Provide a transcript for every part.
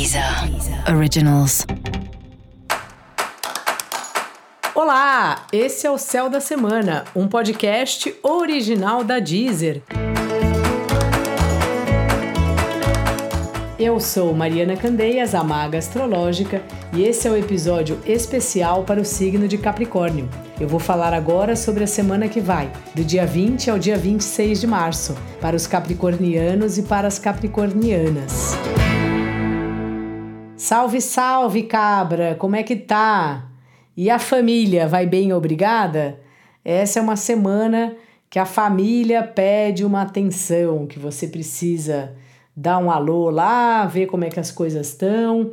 Deezer Originals. Olá, esse é o Céu da Semana, um podcast original da Deezer. Eu sou Mariana Candeias, a maga astrológica, e esse é o episódio especial para o signo de Capricórnio. Eu vou falar agora sobre a semana que vai, do dia 20 ao dia 26 de março, para os capricornianos e para as capricornianas. Salve, salve, cabra! Como é que tá? E a família vai bem, obrigada? Essa é uma semana que a família pede uma atenção, que você precisa dar um alô lá, ver como é que as coisas estão.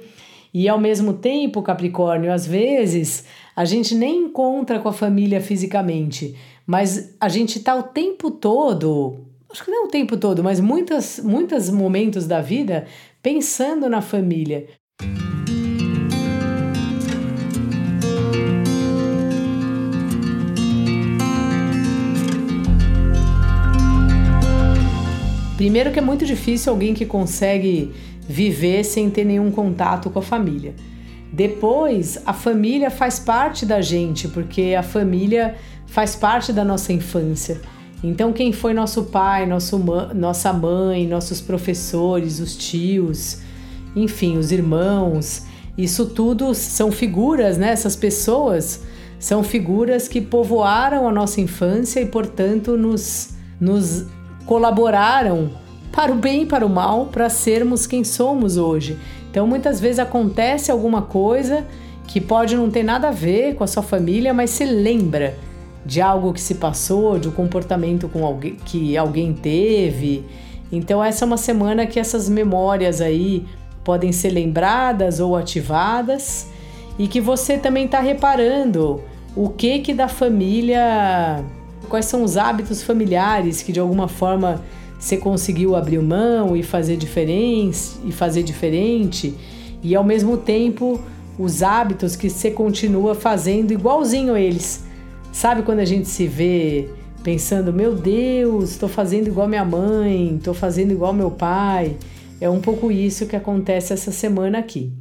E ao mesmo tempo, Capricórnio, às vezes a gente nem encontra com a família fisicamente, mas a gente tá o tempo todo, acho que não o tempo todo, mas muitos muitos momentos da vida pensando na família. Primeiro que é muito difícil alguém que consegue viver sem ter nenhum contato com a família. Depois, a família faz parte da gente, porque a família faz parte da nossa infância. Então, quem foi nosso pai, nosso, nossa mãe, nossos professores, os tios, enfim, os irmãos, isso tudo são figuras, né? Essas pessoas são figuras que povoaram a nossa infância e, portanto, nos, nos colaboraram para o bem e para o mal para sermos quem somos hoje. Então muitas vezes acontece alguma coisa que pode não ter nada a ver com a sua família, mas se lembra de algo que se passou, de um comportamento com alguém, que alguém teve. Então essa é uma semana que essas memórias aí podem ser lembradas ou ativadas e que você também está reparando o que que da família quais são os hábitos familiares que de alguma forma você conseguiu abrir mão e fazer diferente e fazer diferente e ao mesmo tempo os hábitos que você continua fazendo igualzinho eles. Sabe quando a gente se vê pensando, meu Deus, estou fazendo igual minha mãe, estou fazendo igual meu pai? É um pouco isso que acontece essa semana aqui.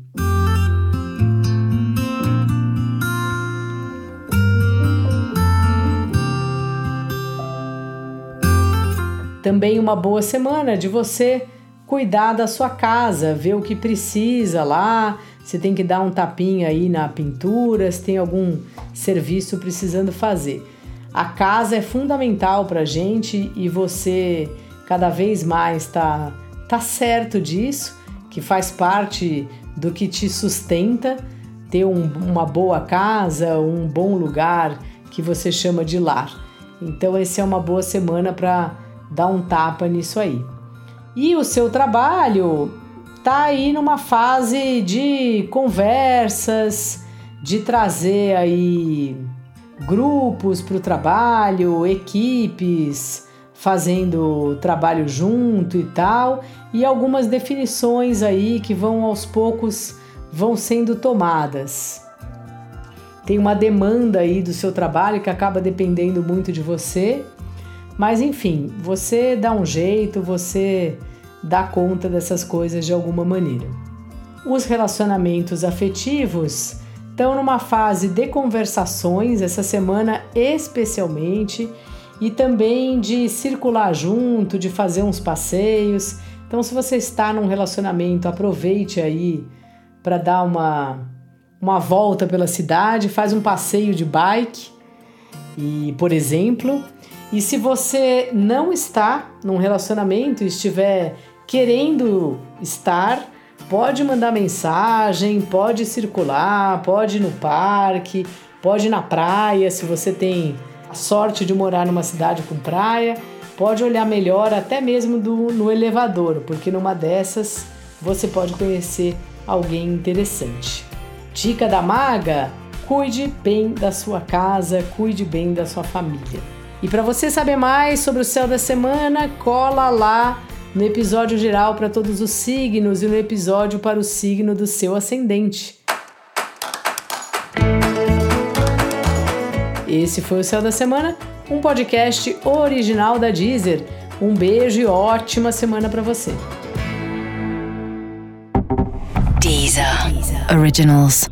Também uma boa semana de você cuidar da sua casa, ver o que precisa lá, se tem que dar um tapinha aí na pintura, se tem algum serviço precisando fazer. A casa é fundamental para gente e você cada vez mais está tá certo disso, que faz parte do que te sustenta ter um, uma boa casa, um bom lugar que você chama de lar. Então, essa é uma boa semana para dar um tapa nisso aí. E o seu trabalho tá aí numa fase de conversas, de trazer aí grupos para o trabalho, equipes fazendo trabalho junto e tal, e algumas definições aí que vão aos poucos vão sendo tomadas. Tem uma demanda aí do seu trabalho que acaba dependendo muito de você mas enfim, você dá um jeito, você dá conta dessas coisas de alguma maneira. Os relacionamentos afetivos estão numa fase de conversações essa semana, especialmente, e também de circular junto, de fazer uns passeios. Então, se você está num relacionamento, aproveite aí para dar uma, uma volta pela cidade, faz um passeio de bike, e por exemplo, e se você não está num relacionamento e estiver querendo estar, pode mandar mensagem, pode circular, pode ir no parque, pode ir na praia, se você tem a sorte de morar numa cidade com praia, pode olhar melhor até mesmo do, no elevador, porque numa dessas você pode conhecer alguém interessante. Dica da maga: cuide bem da sua casa, cuide bem da sua família. E para você saber mais sobre o céu da semana, cola lá no episódio geral para todos os signos e no episódio para o signo do seu ascendente. Esse foi o Céu da Semana, um podcast original da Deezer. Um beijo e ótima semana para você. Deezer. Originals.